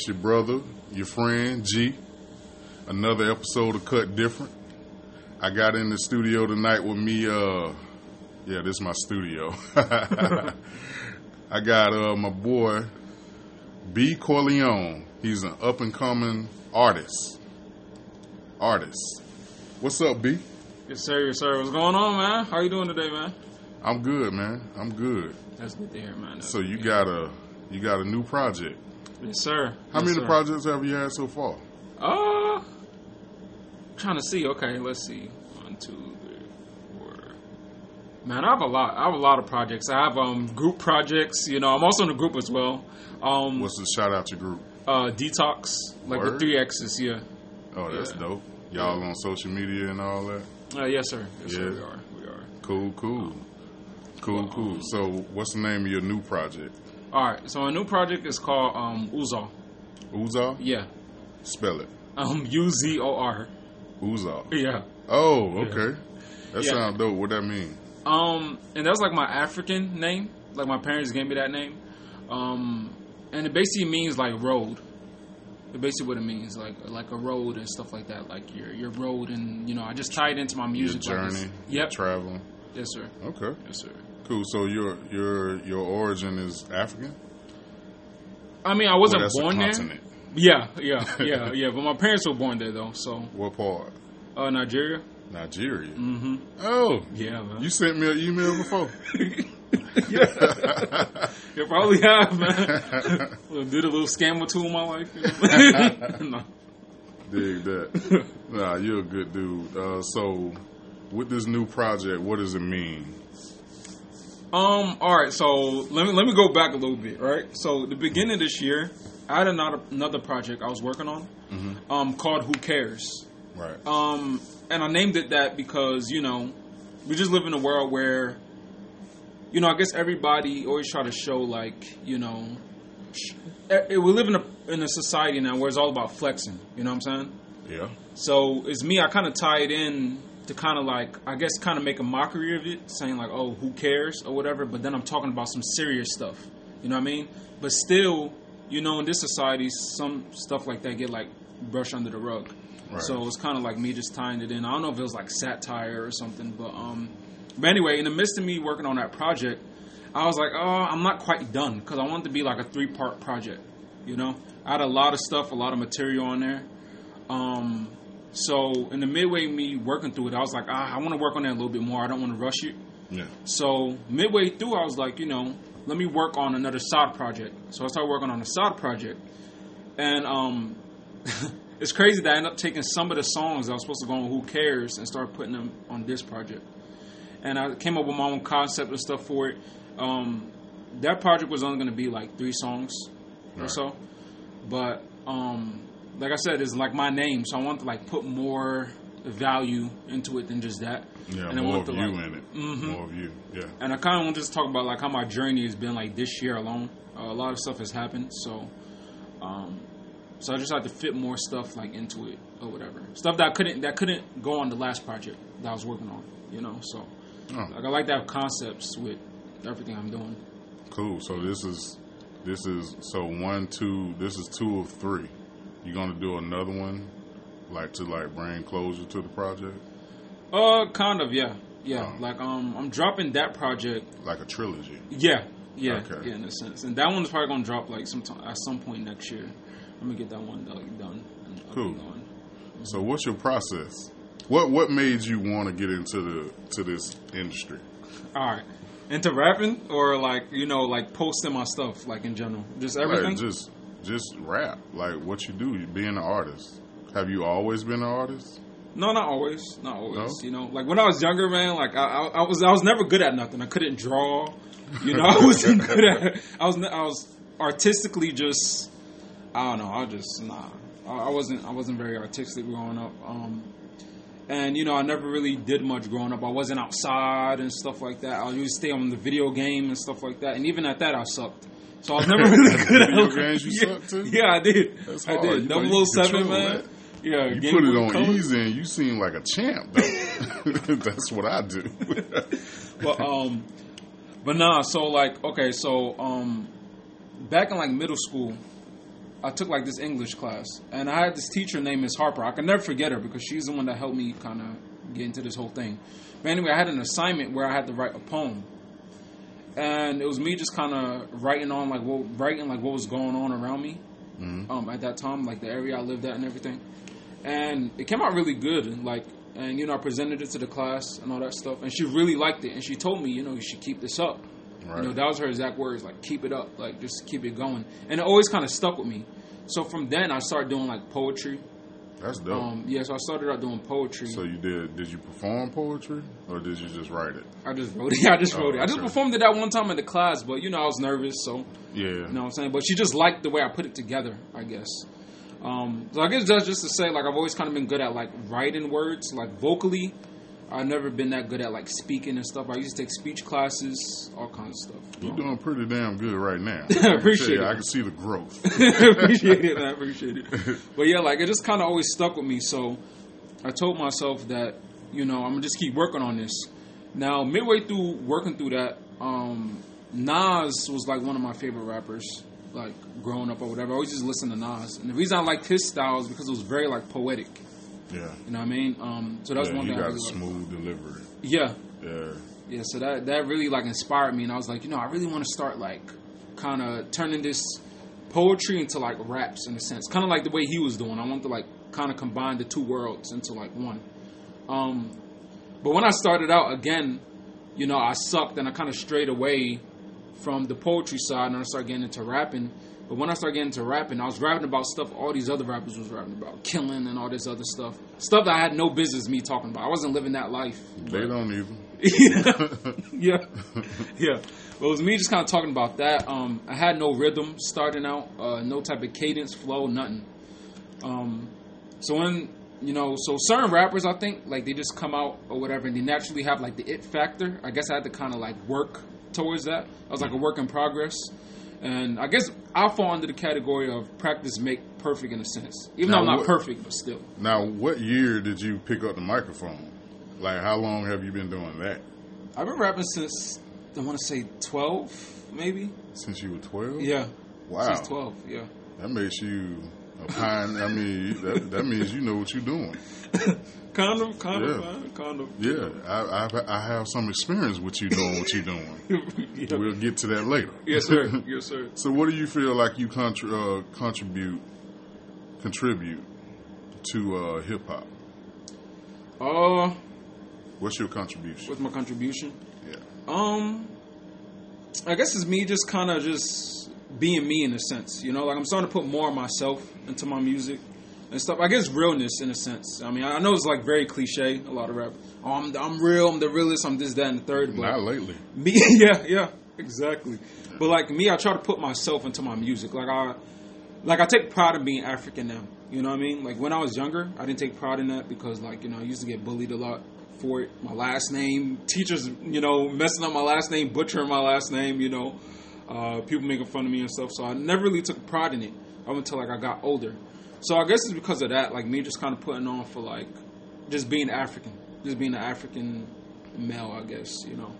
It's your brother, your friend, G. Another episode of Cut Different. I got in the studio tonight with me, uh, yeah, this is my studio. I got uh, my boy, B. Corleone. He's an up and coming artist. Artist. What's up, B? Yes, sir. Yes, sir. What's going on, man? How you doing today, man? I'm good, man. I'm good. That's good to hear, man. That's So you got a you got a new project. Yes, sir. How Yes, many sir. projects have you had so far? Uh, trying to see. Okay, let's see. One, two, three, four. Man, I have a lot. I have a lot of projects. I have um group projects. You know, I'm also in a group as well. Um, What's the shout out to group? uh, detox, like the three X's. Yeah. Oh, that's Yeah. dope. Y'all on social media and all that? Uh, yes, sir. Yes, sir. Yeah. We are. We are. Cool, cool. Cool, cool. So what's the name of your new project? All right. So a new project is called um Uzor. Uzar? Yeah. Spell it. Um U Z O R. Uzar. Yeah. Oh, okay. That Yeah. sounds dope. What that mean? Um, and that's like my African name. Like my parents gave me that name. Um, and it basically means like road. It basically what it means, like like a road and stuff like that. Like your your road, and you know, I just tied into my Your music. like journey? Yep. Traveling. yes, sir. Okay. Yes, sir. Cool. So your your your origin is African? I mean, I wasn't a born there. Yeah, yeah, yeah, yeah. But my parents were born there though. So, What part? uh, Nigeria. Nigeria. Mm-hmm. Oh. Yeah, man. You sent me an email before. yeah, You probably have, man. Did a little scam or two in my life. You know? no. Dig that. Nah, you're a good dude. Uh, so, with this new project, what does it mean? Um. All right. So let me let me go back a little bit. Right. So the beginning of this year, I had another another project I was working on, um, called Who Cares. Right. Um, and I named it that because you know, we just live in a world where, you know, I guess everybody always try to show like you know, we live in a in a society now where it's all about flexing. You know what I'm saying? Yeah. So it's me. I kind of tie it in to kind of like I guess kind of make a mockery of it, saying like, "Oh, who cares?" or whatever. But then I'm talking about some serious stuff. You know what I mean? But still, you know, in this society, some stuff like that get like brushed under the rug. Right. So it's kind of like me just tying it in. I don't know if it was like satire or something, but um, but anyway, in the midst of me working on that project, I was like, oh, I'm not quite done because I wanted to be like a three part project. You know, I had a lot of stuff, a lot of material on there. Um, so in the midway me working through it, I was like, ah, I want to work on that a little bit more. I don't want to rush it. Yeah. So midway through, I was like, you know, let me work on another side project. So I started working on a side project, and um, it's crazy that I ended up taking some of the songs that I was supposed to go on Who Cares and start putting them on this project. And I came up with my own concept and stuff for it. Um, that project was only going to be like three songs or so, but um, like I said, it's like my name, so I want to like put more value into it than just that. Yeah, And I more want of to, you like- in it. Mhm. More of you. Yeah. and I kind of want to just talk about like how my journey has been like this year alone. Uh, a lot of stuff has happened, so um, so I just had to fit more stuff like into it or whatever. Stuff that I couldn't that couldn't go on the last project that I was working on. You know, so Oh, like I like to have concepts with everything I'm doing. cool. So this is this is so one, two. This is two of three. You gonna do another one, like to like bring closure to the project, Uh, kind of, yeah, yeah. Oh. Like um, I'm dropping that project. like a trilogy. Yeah, yeah, Okay. yeah. In a sense, and that one's probably gonna drop like sometime at some point next year. I'm gonna get that one like, done. and Cool. going. So what's your process? What what made you want to get into the to this industry? All right. Into rapping or like you know like posting my stuff like in general, just everything. Like just just rap, like what you do, being an artist. Have you always been an artist? no, not always, not always. No? You know, like when I was younger, man, like I, I, I was I was never good at nothing. I couldn't draw. You know, I wasn't good at. I was I was artistically just I don't know. I just nah. I, I wasn't I wasn't very artistic growing up. Um, and you know, I never really did much growing up. I wasn't outside and stuff like that. I used to stay on the video game and stuff like that. And even at that, I sucked. So I was never really good at Video games you yeah, sucked too? Yeah, I did. That's I hard. You did. Double can 07, man. that. Yeah, You put it on easy and you seem like a champ though. That's what I do. but um, but nah. So like, okay, so um, back in like middle school, I took like this English class, and I had this teacher named Miss Harper. I can never forget her because she's the one that helped me kind of get into this whole thing. But anyway, I had an assignment where I had to write a poem, and it was me just kind of writing on like what writing like what was going on around me um, at that time, like the area I lived at and everything. And it came out really good, and like and you know I presented it to the class and all that stuff, and she really liked it, and she told me you know you should keep this up. Right. You know, that was her exact words, like keep it up, like just keep it going. And it always kind of stuck with me. So from then I started doing like poetry. That's dope. Um, yeah, so I started out doing poetry. so you did? Did you perform poetry, or did you just write it? I just wrote it. I just Oh, wrote it. I just okay. performed it that one time in the class, but you know I was nervous, so Yeah. you know what I'm saying. But she just liked the way I put it together, I guess. Um, so I guess that's just to say, like I've always kind of been good at like writing words, like vocally. I've never been that good at like speaking and stuff. I used to take speech classes, all kinds of stuff. You're doing pretty damn good right now. I appreciate Yeah, it. I can see the growth. appreciate it. I appreciate it. But yeah, like it just kind of always stuck with me. So I told myself that you know I'm gonna just keep working on this. Now midway through working through that, um, Nas was like one of my favorite rappers. Like growing up or whatever, I always just listen to Nas, and the reason I liked his style is because it was very like poetic. Yeah. You know what I mean? Um, so that's yeah, one you thing. I got a really liked. smooth delivery. Yeah, Yeah. yeah, so that that really like inspired me, and I was like, you know, I really want to start like kind of turning this poetry into like raps in a sense, kind of like the way he was doing. I want to like kind of combine the two worlds into like one. Um, but when I started out again, you know, I sucked and I kind of strayed away from the poetry side, and I started getting into rapping. But when I started getting to rapping, I was rapping about stuff all these other rappers was rapping about, killing and all this other stuff, stuff that I had no business me talking about. I wasn't living that life. They don't even. yeah, yeah. Well, it was me just kind of talking about that. Um, I had no rhythm starting out, uh, no type of cadence, flow, nothing. Um, so when you know, so certain rappers, I think like they just come out or whatever, and they naturally have like the it factor. I guess I had to kind of like work towards that. I was like a work in progress, and I guess I fall under the category of practice make perfect in a sense. Even though I'm not what- perfect, but still. Now, what year did you pick up the microphone? Like, how long have you been doing that? I've been rapping since I want to say twelve, maybe. Since you were 12? Yeah. Wow. Since 12, yeah. That makes you I mean, that, that means you know what you're doing. Kind of, kind of, Yeah. man, kind of. Yeah, I, I, I have some experience with you doing what you're doing. Yeah. We'll get to that later. Yes, sir. Yes, sir. So, what do you feel like you contr- uh, contribute contribute to uh, hip hop? Uh, What's your contribution? what's my contribution? Yeah, Um, I guess it's me just kind of just being me in a sense. You know, like I'm starting to put more of myself into my music and stuff. I guess realness in a sense. I mean, I know it's like very cliche. A lot of rap. Oh, I'm I'm real. I'm the realest. I'm this, that, and the third. But not lately. me yeah yeah exactly but like me i try to put myself into my music like i like i take pride in being african now you know what i mean like when i was younger i didn't take pride in that because like you know i used to get bullied a lot for it my last name teachers you know messing up my last name butchering my last name you know uh, people making fun of me and stuff so i never really took pride in it up until like i got older so i guess it's because of that like me just kind of putting on for like just being african just being an african male i guess you know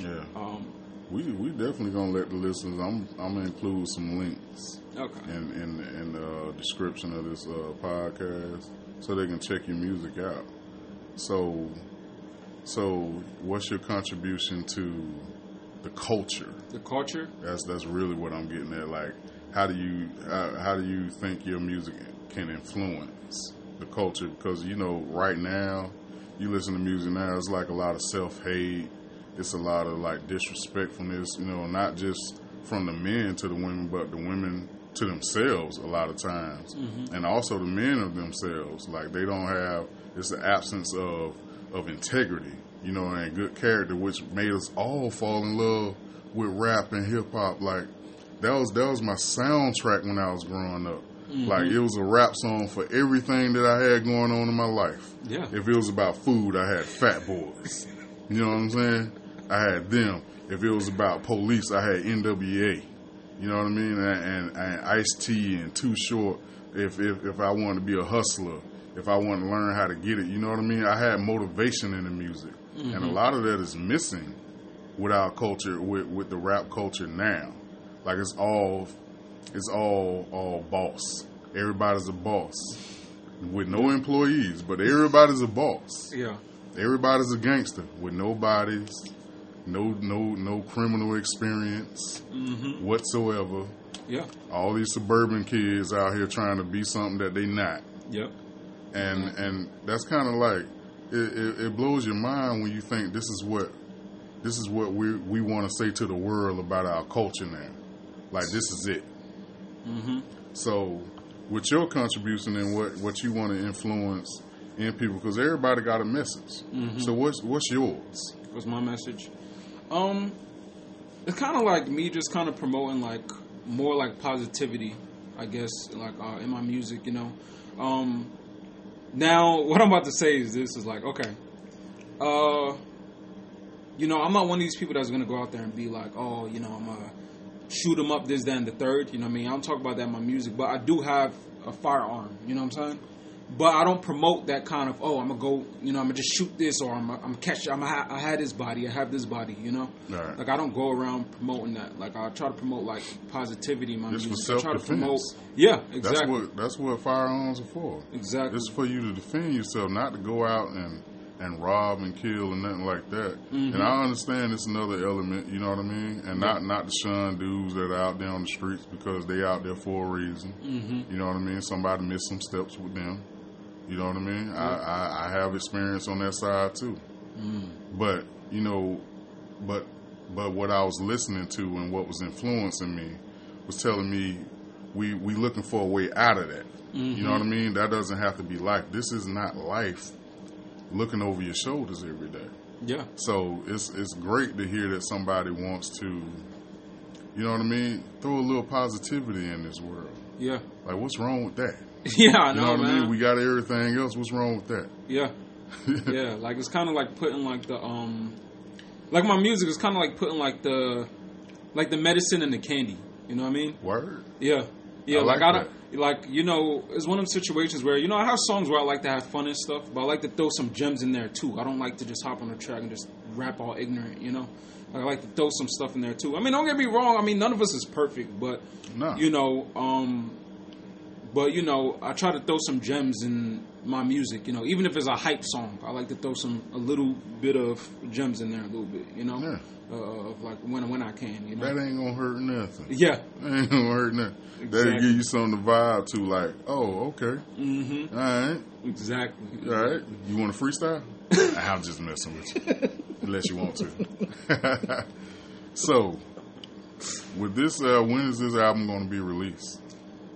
Yeah, um, we we definitely gonna let the listeners. I'm I'm gonna include some links okay in in in the description of this uh, podcast so they can check your music out. So, so what's your contribution to the culture? the culture That's that's really what I'm getting at. Like, how do you how, how do you think your music can influence the culture? Because you know, right now, you listen to music now, it's like a lot of self hate. It's a lot of like disrespectfulness. You know, not just from the men to the women, but the women to themselves a lot of times, mm-hmm. and also the men of themselves. Like they don't have. It's the absence of of integrity. You know, and good character, which made us all fall in love with rap and hip hop. Like that was that was my soundtrack when I was growing up. Mm-hmm. Like it was a rap song for everything that I had going on in my life. Yeah. If it was about food, I had Fat Boys. You know what I'm saying? I had them. If it was about police, I had NWA. You know what I mean? And, and, and Ice T and Too Short. If, if if I wanted to be a hustler, if I wanted to learn how to get it, you know what I mean? I had motivation in the music, and a lot of that is missing with our culture, with with the rap culture now. Like it's all it's all all boss. Everybody's a boss with no employees, but everybody's a boss. Yeah. Everybody's a gangster with nobody's no no no criminal experience Mm-hmm. whatsoever. Yeah. All these suburban kids out here trying to be something that they not, Yep. and and that's kind of like it, it, it blows your mind when you think this is what this is what we we want to say to the world about our culture now. Like this is it. Mm-hmm. So, with your contribution and what, what you want to influence in people, because everybody got a message. Mm-hmm. So, what's what's yours? was my message. Um, it's kind of like me just kind of promoting like more like positivity, I guess, like uh, in my music, you know. Um, now what I'm about to say is this is like okay, uh, you know, I'm not one of these people that's gonna go out there and be like, oh, you know, I'm gonna shoot them up this, that, and the third. You know what I mean? I don't talk about that in my music, but I do have a firearm. You know what I'm saying? But I don't promote that kind of oh I'm gonna go you know I'm gonna just shoot this or I'm I'm catch I'm ha- I had this body I have this body you know Right. like I don't go around promoting that like I try to promote like positivity in my for music I try to promote yeah That's what that's what firearms are for. exactly It's for you to defend yourself, not to go out and and rob and kill and nothing like that. Mm-hmm. And I understand it's another element, you know what I mean, and not not to shun dudes that are out there on the streets because they out there for a reason. mm-hmm. You know what I mean? Somebody missed some steps with them. You know what I mean? I, I, I have experience on that side too. Mm. But you know, but but what I was listening to and what was influencing me was telling me we we looking for a way out of that. You know what I mean? That doesn't have to be life. This is not life. Looking over your shoulders every day. yeah So it's it's great to hear that somebody wants to, you know what I mean, throw a little positivity in this world. yeah Like, what's wrong with that? yeah I You know, know what man I mean? We got everything else. What's wrong with that? yeah yeah like it's kind of like putting like the um like my music is kind of like putting like the like the medicine and the candy you know what I mean Word. Yeah, yeah. I like, like I don't like you know. It's one of them situations where you know I have songs where I like to have fun and stuff, but I like to throw some gems in there too. I don't like to just hop on a track and just rap all ignorant. You know, I like to throw some stuff in there too. I mean, don't get me wrong. I mean, none of us is perfect, but No. you know, um, but you know, I try to throw some gems in my music. You know, even if it's a hype song, I like to throw some a little bit of gems in there, a little bit. You know, Yeah. uh, of like when when I can. You know, That ain't gonna hurt nothing. yeah. That ain't gonna hurt nothing. That'll give you something to vibe to, like, oh, okay. Mm-hmm. All right. Exactly. All right. You want to freestyle? I'm just messing with you. Unless you want to. so, with this, uh, when is this album going to be released?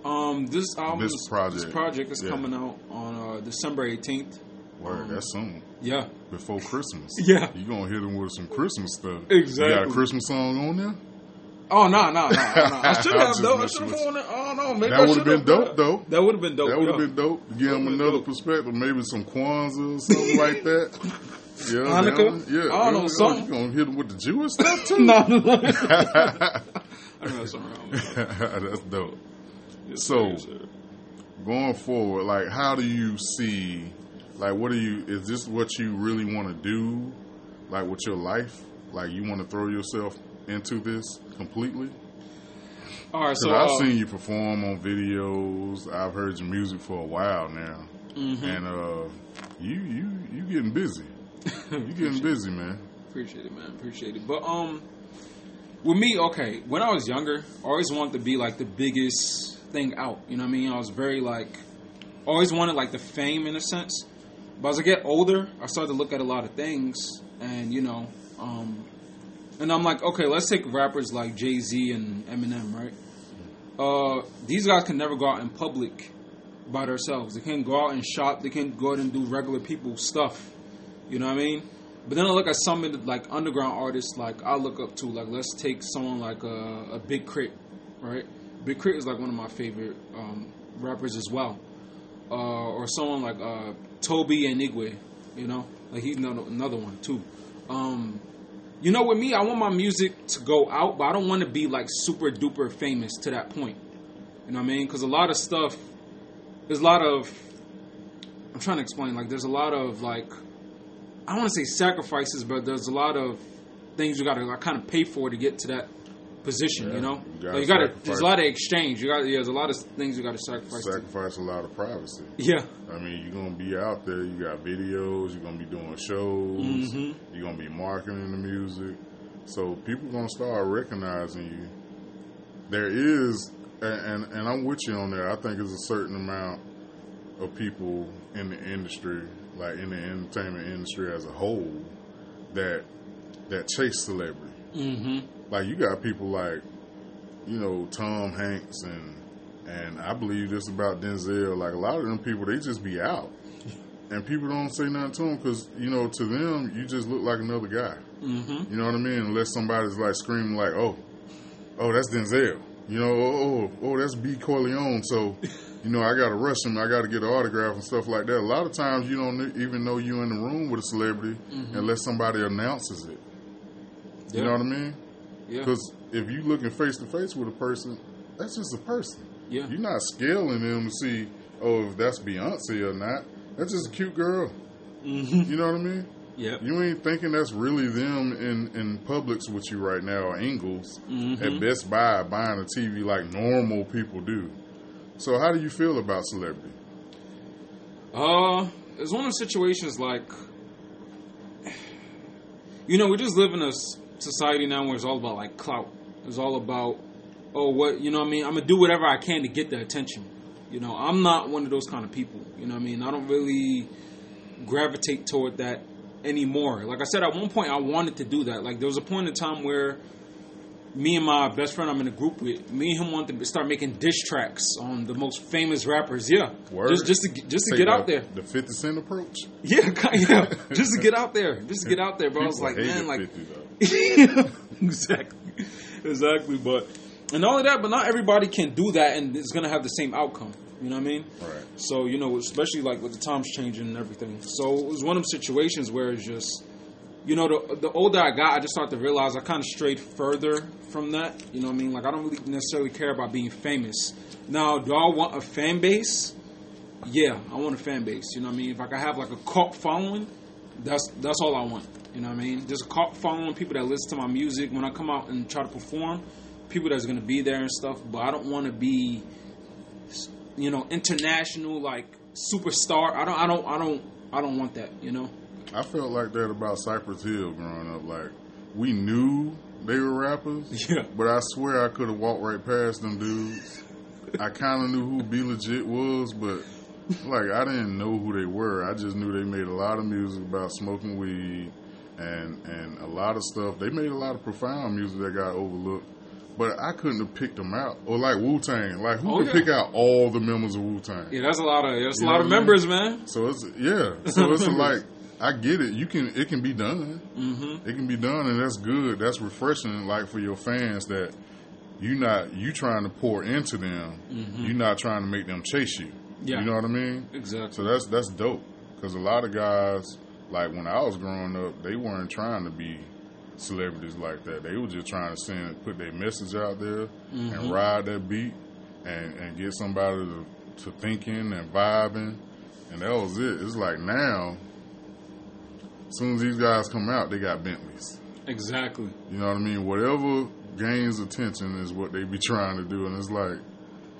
Um, this album, This is- project. this project is Yeah. coming out on uh, December eighteenth. Word, that's soon. Yeah, Before Christmas. Yeah. you going to hit them with some Christmas stuff. Exactly. You got a Christmas song on there? Oh no, no, no! no. I should have though. I should have on it. Oh no, maybe That would have been dope, though. That would have been dope. That would have been dope. to Give them another dope. perspective. Maybe some Kwanzaa or something like that. Yeah, Hanukkah? Yeah. I don't know, something. You gonna hit them with the Jewish stuff too? no, no, no. I don't know that's around. That's dope. Yes, So- sir. Going forward, like, how do you see? Like, what do you? Is this what you really want to do? Like with your life? Like you want to throw yourself into this completely? all right, so I've uh, seen you perform on videos. I've heard your music for a while now, mhm. and uh, you you you getting busy. You getting busy, man. Appreciate it, man. Appreciate it. But um, with me, okay, when I was younger, I always wanted to be like the biggest thing out. You know what I mean? I was very like, always wanted like the fame in a sense. But as I get older, I started to look at a lot of things, and you know, um, and I'm like, okay, let's take rappers like Jay Z and Eminem, right? Uh, these guys can never go out in public by themselves. They can't go out and shop. They can't go out and do regular people stuff. You know what I mean? But then I look at some of the like underground artists like I look up to. Like let's take someone like a, a Big K.R.I.T., right? Big K.R.I.T. is like one of my favorite um, rappers as well. Uh, or someone like uh, Tobe Nwigwe, you know, like he's another, one too. Um, you know, with me, I want my music to go out, but I don't want to be like super duper famous to that point. You know what I mean? Because a lot of stuff, there's a lot of. I'm trying to explain. Like, there's a lot of like, I don't want to say sacrifices, but there's a lot of things you got to like, kind of pay for to get to that position. Yeah, You know, you gotta like you got to. There's a lot of exchange. You got. Yeah, there's a lot of things you got to sacrifice. to- Sacrifice a lot of privacy. Yeah. I mean, you're gonna be out there. You got videos. You're gonna be doing shows. Mhm. You're gonna be marketing the music. So people gonna start recognizing you. There is, and and, and I'm with you on that. I think there's a certain amount of people in the industry, like in the entertainment industry as a whole, that that chase celebrity. Mm-hmm. Like you got people like, you know, Tom Hanks and and I believe this about Denzel. Like a lot of them people, they just be out, and people don't say nothing to them because you know to them you just look like another guy. Mm-hmm. You know what I mean? Unless somebody's like screaming like, oh, oh that's Denzel. You know, oh, oh, oh that's B Corleone. So. You know, I got to rush him. I got to get an autograph and stuff like that. A lot of times, you don't even know you're in the room with a celebrity unless somebody announces it. You know what I mean? Yeah. Because if you looking face to face with a person, that's just a person. Yeah. You're not scaling them to see, oh, if that's Beyonce or not. That's just a cute girl. Mm-hmm. You know what I mean? Yeah. You ain't thinking that's really them in, in Publix with you right now or Ingles Mhm. at Best Buy buying a TV like normal people do. So how do you feel about celebrity? Uh, it's one of the situations like, you know, we just live in a society now where it's all about like clout. It's all about, oh, what you know? what I mean, I'm gonna do whatever I can to get the attention. You know, I'm not one of those kind of people. You know, what I mean, I don't really gravitate toward that anymore. Like I said, at one point I wanted to do that. Like there was a point in time where me and my best friend I'm in a group with, me and him wanted to start making diss tracks on the most famous rappers. Yeah, Word. just just to get- just to Take get out there. The 50 Cent approach? Yeah, yeah, just to get out there, just to get out there. But I was like, man, like 50 though. exactly, exactly. But and all of that, but not everybody can do that, and it's gonna have the same outcome. You know what I mean? Right. So you know, especially like with the times changing and everything. So it was one of them situations where it's just, you know, the the older I got, I just started to realize I kind of strayed further from that. You know what I mean? Like I don't really necessarily care about being famous. Now, do I want a fan base? Yeah, I want a fan base. You know what I mean? If I could have like a cult following, that's that's all I want. You know what I mean? Just a cult following, people that listen to my music when I come out and try to perform, people that's gonna be there and stuff. But I don't want to be, you know, international like superstar. I don't, I don't, I don't, I don't want that. You know? I felt like that about Cypress Hill growing up. Like, we knew they were rappers, Yeah. but I swear I could have walked right past them dudes. I kind of knew who Be Legit was, but like I didn't know who they were. I just knew they made a lot of music about smoking weed and and a lot of stuff. They made a lot of profound music that got overlooked. But I couldn't have picked them out, or like Wu Tang. Like who Oh, could yeah. pick out all the members of Wu Tang? Yeah, that's a lot of that's You a lot of what I mean? members, man. So it's yeah. So it's like I get it. You can it can be done. Mm-hmm. It can be done, and that's good. That's refreshing. Like for your fans that you not you trying to pour into them. You're not trying to make them chase you. Mm-hmm. Yeah. You know what I mean? Exactly. So that's that's dope. Because a lot of guys, like when I was growing up, they weren't trying to be celebrities like that. They were just trying to send put their message out there Mm-hmm. and ride that beat and and get somebody to, to thinking and vibing, and that was it. It's like now, as soon as these guys come out, they got Bentleys. Exactly. You know what I mean? Whatever gains attention is what they be trying to do, and it's like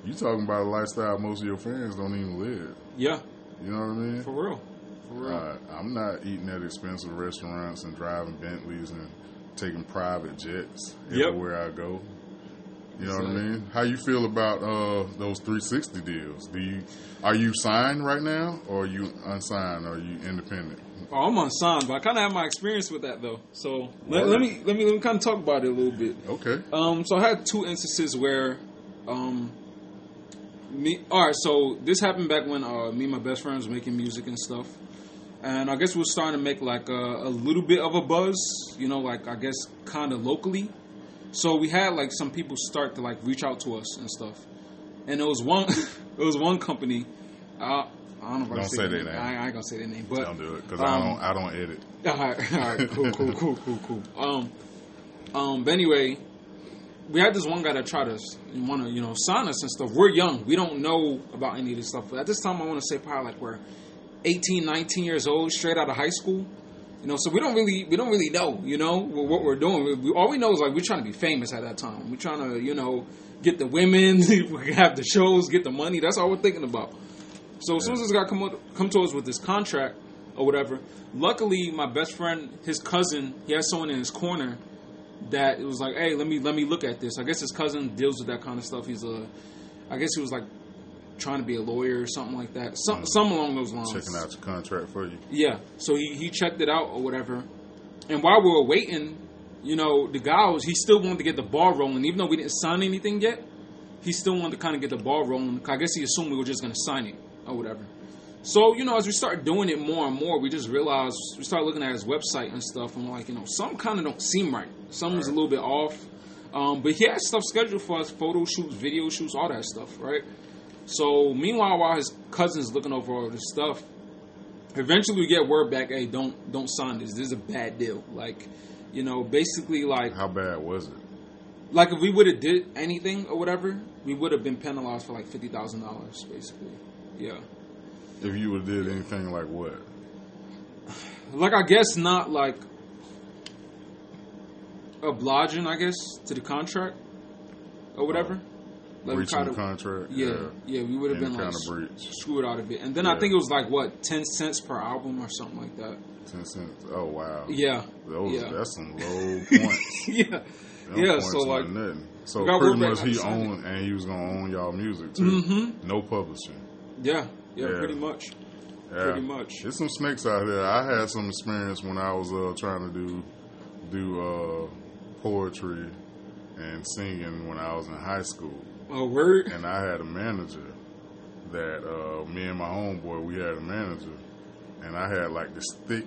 you talking about a lifestyle most of your fans don't even live. Yeah, You know what I mean? for real. For real. Uh, I'm not eating at expensive restaurants and driving Bentleys and taking private jets Yep. everywhere I go. You know what I mean? How you feel about uh, those 360 deals? Do you are you signed right now, or are you unsigned? Or are you independent? Oh, I'm unsigned, but I kind of have my experience with that though. So let, let me let me let me kind of talk about it a little bit. Okay. Um, so I had two instances where, um, me. All right, so this happened back when uh, me and my best friend was making music and stuff, and I guess we are starting to make like a, a little bit of a buzz. You know, like I guess kind of locally. So we had like some people start to like reach out to us and stuff, and it was one. it was one company. Uh, I don't know if I Don't can say their their name. I, I ain't gonna say their name, but Don't do it because um, I don't. I don't edit. all right, all right, cool, cool, cool, cool, cool. Um, um, but anyway, we had this one guy that tried to want to, you know, sign us and stuff. We're young, we don't know about any of this stuff. But at this time, I want to say probably like we're 18, 19 years old, straight out of high school, You know, so we don't really we don't really know. You know what, we're doing. We, we, all we know is like we're trying to be famous at that time. We're trying to you know get the women, we have the shows, get the money. That's all we're thinking about. So as soon as this guy come come to us with this contract or whatever, luckily my best friend, his cousin, he has someone in his corner that it was like, hey, let me let me look at this. I guess his cousin deals with that kind of stuff. He's a, I guess he was like trying to be a lawyer or something like that. Some mm. some along those lines. Checking out your contract for you. Yeah. So he he checked it out or whatever. And while we were waiting, you know, the guy was he still wanted to get the ball rolling, even though we didn't sign anything yet. He still wanted to kind of get the ball rolling. I guess he assumed we were just going to sign it or whatever. So, you know, as we start doing it more and more, we just realized we start looking at his website and stuff, and like, you know, some kind of don't seem right. Something's right. a little bit off. Um, but he has stuff scheduled for us photo shoots, video shoots, all that stuff, right? So, meanwhile, while his cousin's looking over all this stuff, eventually we get word back, hey, don't don't sign this. This is a bad deal. Like, you know, basically, like. How bad was it? Like, if we would have did anything or whatever, we would have been penalized for like $50,000, basically. Yeah. If you would did anything like what? Like I guess not like obliging, I guess, to the contract or whatever. Uh, like breaching the contract. Yeah, yeah, yeah, we would have been like screwed out of it. And then yeah. I think it was like what ten cents per album or something like that. Ten cents. Oh wow. Yeah. Those, yeah. That's some low points. yeah. Them yeah. So like nothing. So pretty much he owned and he was gonna own y'all music too. Mm-hmm. No publishing. Yeah. Yeah, yeah. pretty much. Yeah. Pretty much. There's some snakes out there. I had some experience when I was uh, trying to do do uh, poetry and singing when I was in high school. Oh, word! And I had a manager that uh, me and my homeboy we had a manager, and I had like this thick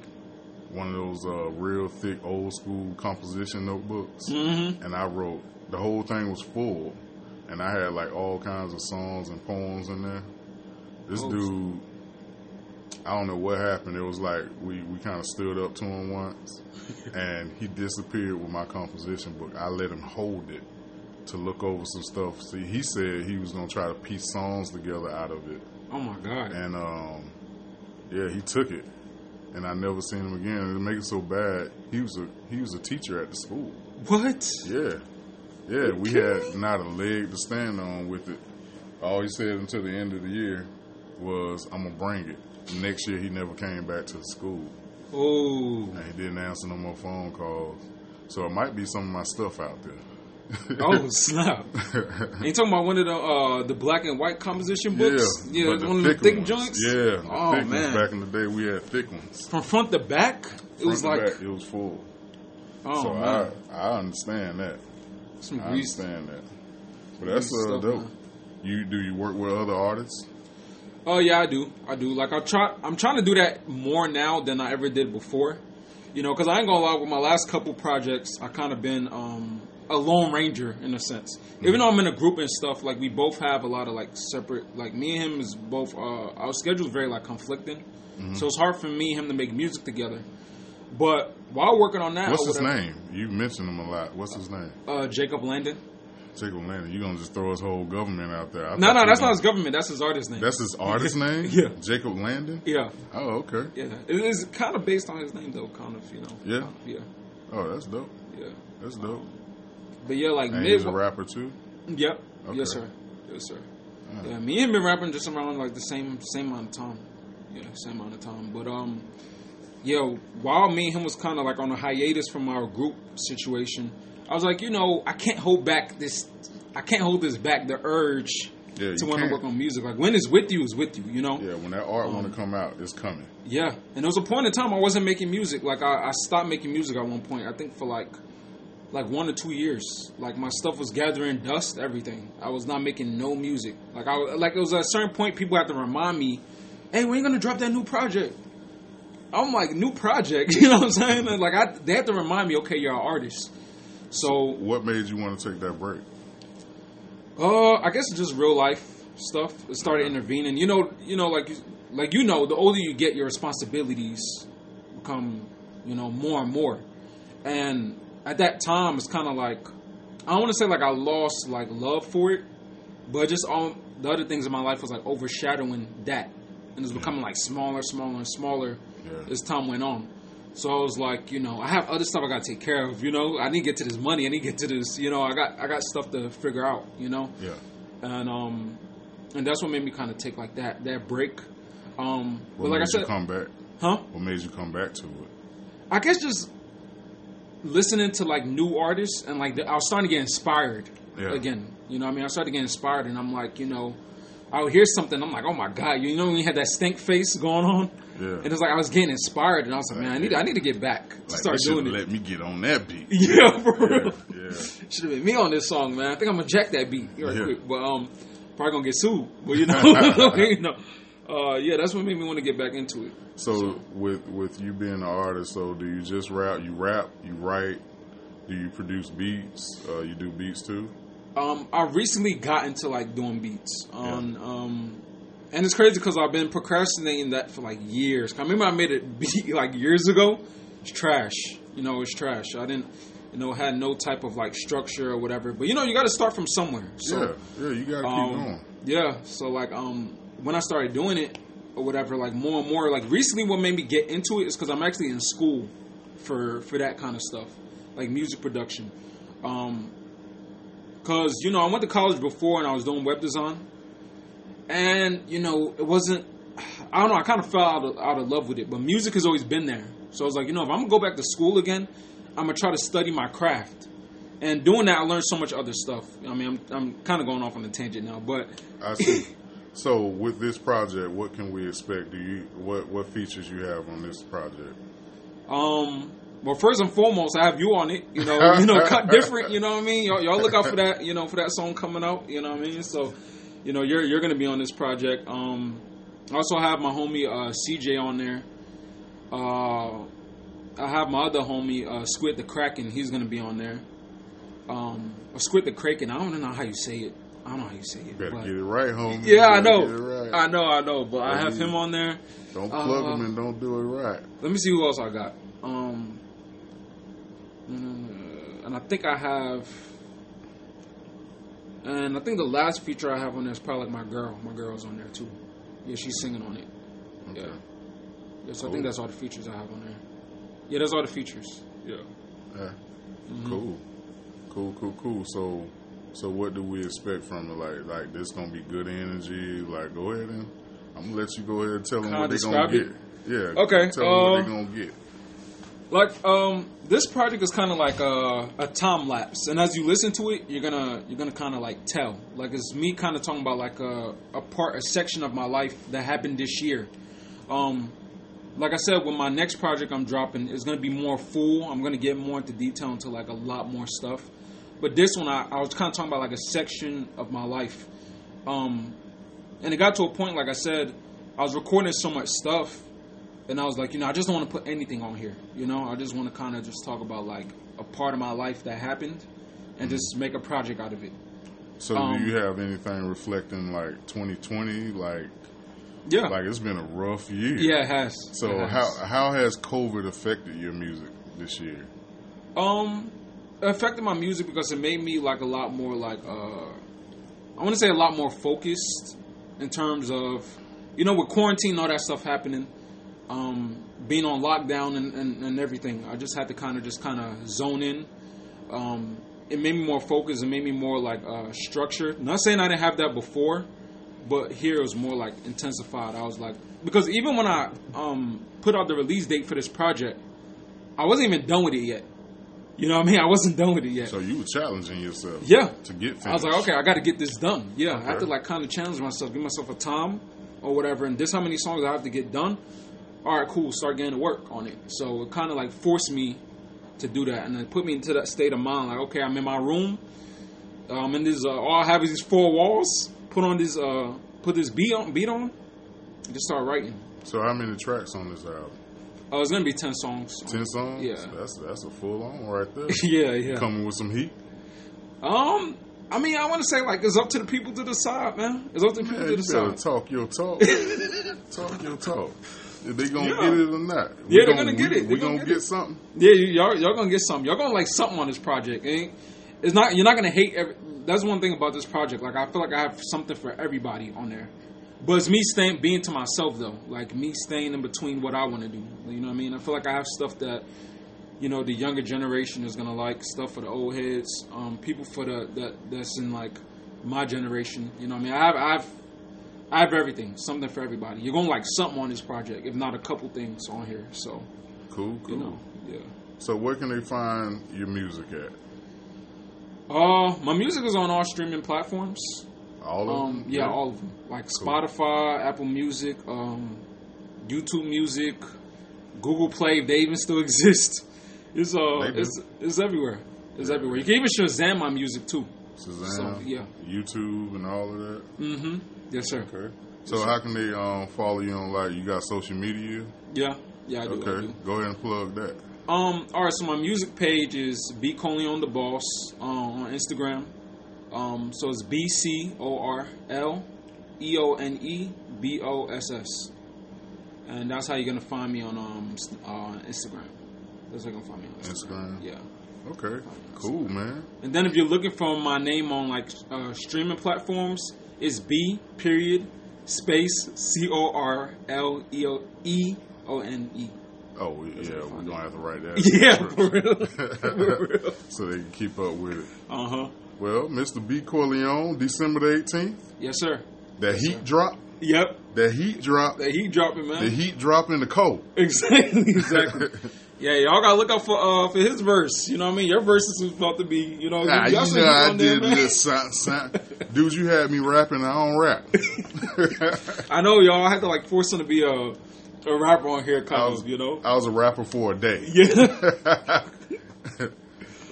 one of those uh, real thick old school composition notebooks, mm-hmm. and I wrote the whole thing was full, and I had like all kinds of songs and poems in there. This dude, I don't know what happened. It was like we, we kind of stood up to him once, and he disappeared with my composition book. I let him hold it to look over some stuff. See, he said he was gonna try to piece songs together out of it. Oh my god! And um, yeah, he took it, and I never seen him again. And to make it so bad, he was a he was a teacher at the school. What? Yeah, yeah. We had not a leg to stand on with it. All he said until the end of the year was, "I'm gonna bring it." Next year, he never came back to the school. Oh, and he didn't answer no more phone calls. So it might be some of my stuff out there. oh snap! you talking about one of the uh, the black and white composition books? Yeah, yeah, one of the thick ones. joints. Yeah, oh man! Back in the day, we had thick ones. From front to back, it front was like back, it was full. Oh so man! I, I understand that. Some I understand that. But that's uh, dope. Man. You do you work with other artists? Oh yeah, I do. I do. Like I try. I'm trying to do that more now than I ever did before. You know, because I ain't gonna lie. With my last couple projects, I kind of been um, a lone ranger in a sense. Mm-hmm. Even though I'm in a group and stuff, like we both have a lot of like separate. Like me and him is both. Uh, our schedule's very like conflicting, mm-hmm. so it's hard for me and him to make music together. But while working on that, what's his name? You mentioned him a lot. What's his name? Uh, Jacob Landon. Jacob Landon, You're gonna just throw his whole government out there? I no, no, that's not his government. That's his artist name. That's his artist name. yeah, Jacob Landon. Yeah. Oh, okay. Yeah, it is kind of based on his name though, kind of, you know. Yeah. Kind of, yeah. Oh, that's dope. Yeah, that's dope. But yeah, like and mid- he's a rapper too. Yep. Okay. Yes, sir. Yes, sir. Uh-huh. Yeah, me and been rapping just around like the same same amount of time. Yeah, same amount of time. But um, yeah, while me and him was kind of like on a hiatus from our group situation, I was like, you know, I can't hold back this I can't hold this back. The urge yeah, to want to work on music. Like when it's with you, is with you. You know. Yeah, when that art um, want to come out, it's coming. Yeah, and there was a point in time I wasn't making music. Like I, I stopped making music at one point. I think for like like one or two years. Like my stuff was gathering dust, everything. I was not making no music. Like I like it was at a certain point people had to remind me, "Hey, when you gonna drop that new project?" I'm like, "New project," you know what I'm saying? like I, they had to remind me, "Okay, you're an artist." So, what made you want to take that break? Uh, I guess it's just real life stuff. It started intervening. You know, you know, like like you know, the older you get, your responsibilities become, you know, more and more. And at that time, it's kind of like I don't want to say like I lost like love for it, but just all the other things in my life was like overshadowing that, and it's becoming like smaller, smaller, and smaller yeah. as time went on. So I was like, you know, I have other stuff I got to take care of. You know, I need to get to this money. I need to get to this. You know, I got I got stuff to figure out. You know, Yeah. and um, and that's what made me kind of take like that that break. Um, What but like I made said, you come back? huh? What made you come back to it? I guess just listening to like new artists and like the, I was starting to get inspired Yeah. again. You know, what I mean, I started to get inspired, and I'm like, you know, I would hear something, I'm like, oh my god, you know, when you had that stink face going on, Yeah. and it's like I was getting inspired, and I was like, man, I need, I need to get back to Like, start doing it. Let me get on that beat. Yeah, for real. Yeah. Should have been me on this song, man. I think I'm gonna jack that beat right Yeah. quick, but um, probably gonna get sued. But you know, you know, uh, yeah, that's what made me want to get back into it. So with with you being an artist, so do you just rap? You rap? You write? Do you produce beats? Uh, you do beats too? Um, I recently got into like doing beats on, um, and it's crazy because I've been procrastinating that for like years. I remember I made a beat like years ago. It's trash, you know. It's trash. I didn't, you know, had no type of like structure or whatever. But you know, you got to start from somewhere. So, yeah, yeah. You gotta keep um, going. yeah. So like, um, when I started doing it or whatever, like more and more, like recently, what made me get into it is because I'm actually in school for for that kind of stuff, like music production. Um, Cause you know I went to college before and I was doing web design, and you know it wasn't. I don't know. I kind of fell out of, out of love with it, but music has always been there. So I was like, you know, if I'm gonna go back to school again, I'm gonna try to study my craft. And doing that, I learned so much other stuff. I mean, I'm, I'm kind of going off on a tangent now, but I see. so with this project, what can we expect? Do you what what features you have on this project? Um. Well, first and foremost, I have you on it. You know, you know, cut different. You know what I mean? Y'all, y'all look out for that. You know, for that song coming out. You know what I mean? So, you know, you're you're gonna be on this project. Um, I also have my homie uh, CJ on there. Uh, I have my other homie uh, Squid the Kraken. He's gonna be on there. Um, or Squid the Kraken. I don't know how you say it. I don't know how you say it. Better but- get it right, homie. yeah, I know. Right. I know, I know. But I have him on there. Don't plug Uh, them and don't do it right. Let me see who else I got. Um, and I think I have, and I think the last feature I have on there is probably like my girl. My girl's on there too. Yeah, she's singing on it. Okay. Yeah. Yeah, so I think that's all the features I have on there. Yeah, that's all the features. Yeah. Yeah. Mm-hmm. Cool. Cool, cool, cool. So so what do we expect from it? Like like this gonna be good energy? Like go ahead and I'm gonna let you go ahead and tell them Kinda what they're gonna describe get. Yeah. Okay, Tell them what uh, they're gonna get. Like um, this project is kind of like a, a time lapse, and as you listen to it, you're gonna you're gonna kind of like tell. Like it's me kind of talking about like a, a part, a section of my life that happened this year. Um, like I said, with my next project I'm dropping, it's gonna be more full. I'm gonna get more into detail into like a lot more stuff. But this one, I, I was kind of talking about like a section of my life. Um, and it got to a point, like I said, I was recording so much stuff and I was like, you know, I just don't want to put anything on here. You know, I just want to kind of just talk about like a part of my life that happened, and just make a project out of it. So um, do you have anything reflecting like 2020? Like Yeah, like it's been a rough year. yeah, it has. So It how has. how has COVID affected your music this year? um it affected my music because it made me like a lot more like uh I want to say a lot more focused in terms of you know with quarantine and all that stuff happening um being on lockdown and, and, and everything I just had to kind of just kind of zone in um it made me more focused it made me more like uh structured not saying I didn't have that before but here it was more like intensified I was like because even when I um put out the release date for this project I wasn't even done with it yet you know what I mean? I wasn't done with it yet. So you were challenging yourself. Yeah. To get finished. I was like, okay, I got to get this done. Yeah, I have to like kind of challenge myself, give myself a time or whatever, and this how many songs I have to get done. All right, cool. Start getting to work on it. So it kind of like forced me to do that, and it put me into that state of mind. Like, okay, I'm in my room. Um, and this uh, all I have is these four walls. Put on this, uh, put this beat on, beat on, and just start writing. So how many tracks on this album? Oh, it's gonna be ten songs. Ten songs. Yeah. That's that's a full on right there. yeah, yeah. Coming with some heat. Um, I mean, I want to say like it's up to the people to decide, man. It's up to the people to you decide. talk your talk. talk your talk. They gonna Yeah. get it or not. Yeah, they're gonna get we, it. We They're gonna gonna get get something. Yeah, y'all y'all gonna get something. Y'all gonna like something on this project. Ain't it's not you're not gonna hate. Every, that's one thing about this project. Like I feel like I have something for everybody on there. But it's me staying, being to myself though, like me staying in between what I want to do. You know what I mean? I feel like I have stuff that, you know, the younger generation is gonna like. Stuff for the old heads. Um, people for the that that's in like my generation. You know what I mean? I have, I have, I have everything. Something for everybody. You're gonna like something on this project, if not a couple things on here. So Cool, cool. you know, yeah. So where can they find your music at? Uh, my music is on all streaming platforms. All of Um, them? yeah, all of them. Like Cool. Spotify, Apple Music, um, YouTube Music, Google Play. If they even still exist. It's uh, it's it's everywhere. It's everywhere. You can even Shazam my music too. Shazam, So, yeah. YouTube, and all of that. Mm-hmm. Yes, sir. Okay. So how can they um, follow you on like you got social media? Yeah, yeah, I do. I Okay, do. go ahead and plug that. Um, all right. So my music page is B on the Boss uh, on Instagram. Um, so it's B C O R L E O N E B O S S, and that's how you're gonna find me on um uh, Instagram. That's how you're gonna find me on Instagram. Instagram. Yeah. Okay, cool, man. And then if you're looking for my name on like uh, streaming platforms, it's B period space C O R L E O E O N E. Oh yeah, we're gonna have to write that. Yeah, for real. For real. so they can keep up with it. Uh huh. Well, Mr. B. Corleone, December the 18th. Yes, sir. That heat drop. Yep. That heat drop. That heat dropping, man. The heat dropping the cold. Exactly. Exactly. Yeah, y'all gotta look out for uh for his verse. You know what I mean? Your verse is about to be, you know, Nah, you know I there, did this. Son, son. Dude, you had me rapping. I don't rap. I know y'all I had to like force him to be a a rapper on here, cause was, you know. I was a rapper for a day. Yeah.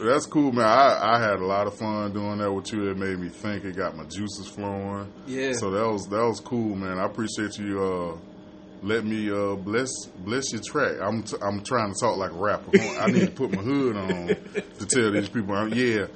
That's cool, man. I, I had a lot of fun doing that with you. It made me think. It got my juices flowing. Yeah. So that was that was cool, man. I appreciate you. Uh, let me uh, bless bless your track. I'm t- I'm trying to talk like a rapper. I need to put my hood on to tell these people. I'm, yeah,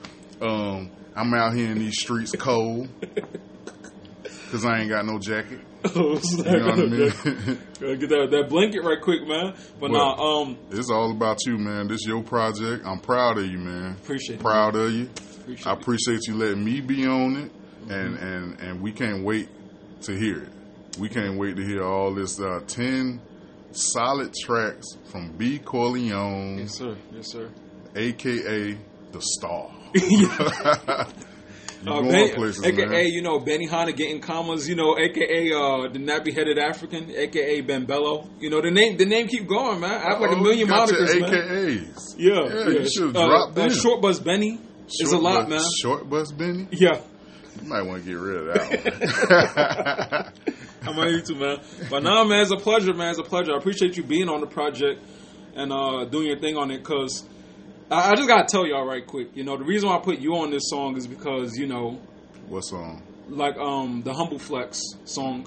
um, I'm out here in these streets cold because I ain't got no jacket. Oh, You know what I mean? Get that, that blanket right quick, man. But Well, nah, um, it's all about you, man. This your project. I'm proud of you, man. appreciate it. Proud of you. Appreciate I appreciate you letting me be on it, and and and we can't wait to hear it. We can't wait to hear all this uh, ten solid tracks from B Corleone, Yes, sir. Yes, sir. aka the Star. you Uh, Ben- places, AKA, man. you know, Benny Hanna getting commas, you know, AKA uh, the nappy headed African, AKA Ben Bello. You know, the name the name keep going, man. I have like a million got your monikers, man. AKAs. Yeah, Yeah, you should've Uh, dropped uh, them. Short Buzz Benny is a lot, bus, man. Short bus Benny. Yeah, You might want to get rid of that one. I might need YouTube, man. But nah, man, it's a pleasure, man. It's a pleasure. I appreciate you being on the project and uh, doing your thing on it, cause I, I just gotta tell y'all right quick. You know, the reason why I put you on this song is because you know what song? like um the humble flex song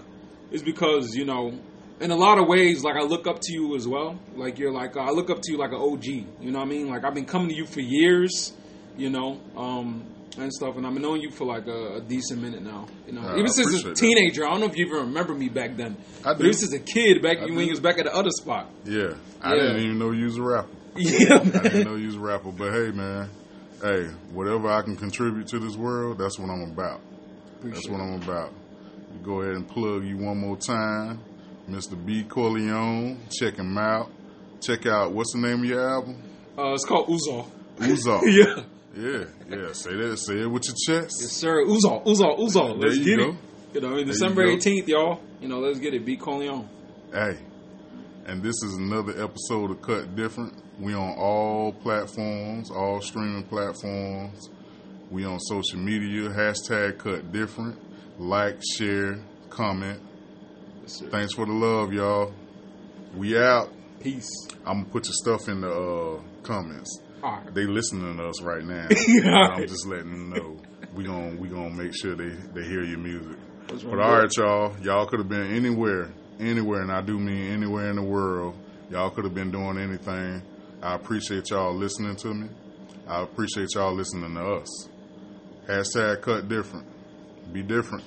is because you know in a lot of ways like i look up to you as well like you're like i look up to you like an og you know what i mean like i've been coming to you for years you know um and stuff and i've been knowing you for like a, a decent minute now you know I even since a appreciate that. teenager i don't know if you even remember me back then I but even since a kid back I when do. you was back at the other spot Yeah, I Yeah. didn't even know you was a rapper. yeah I didn't know you was a rapper, but hey, man, hey, whatever I can contribute to this world, that's what I'm about. That's what. I'm about. Go ahead and plug you one more time, Mr. B Corleone. Check him out. Check out what's the name of your album? uh it's called Uzo. Uzo. yeah yeah, yeah. Say that. Say it with your chest. Yes, sir. Uzal, Uzal, Uzal. Let's get go. it. You know, December 18th, y'all. You know, let's get it. B Corleone. Hey, and this is another episode of Cut Different. We on all platforms, all streaming platforms. We on social media. Hashtag Cut Different. Like, share, comment. Yes, sir. Thanks for the love, y'all. We out. Peace. I'm gonna put your stuff in the uh, comments. Right. They listening to us right now. I'm just letting them know. We gon' we gonna make sure they they hear your music. But all right, y'all. Y'all could have been anywhere, anywhere, and I do mean anywhere in the world. Y'all could have been doing anything. I appreciate y'all listening to me. I appreciate y'all listening to us. Hashtag cut different. Be different.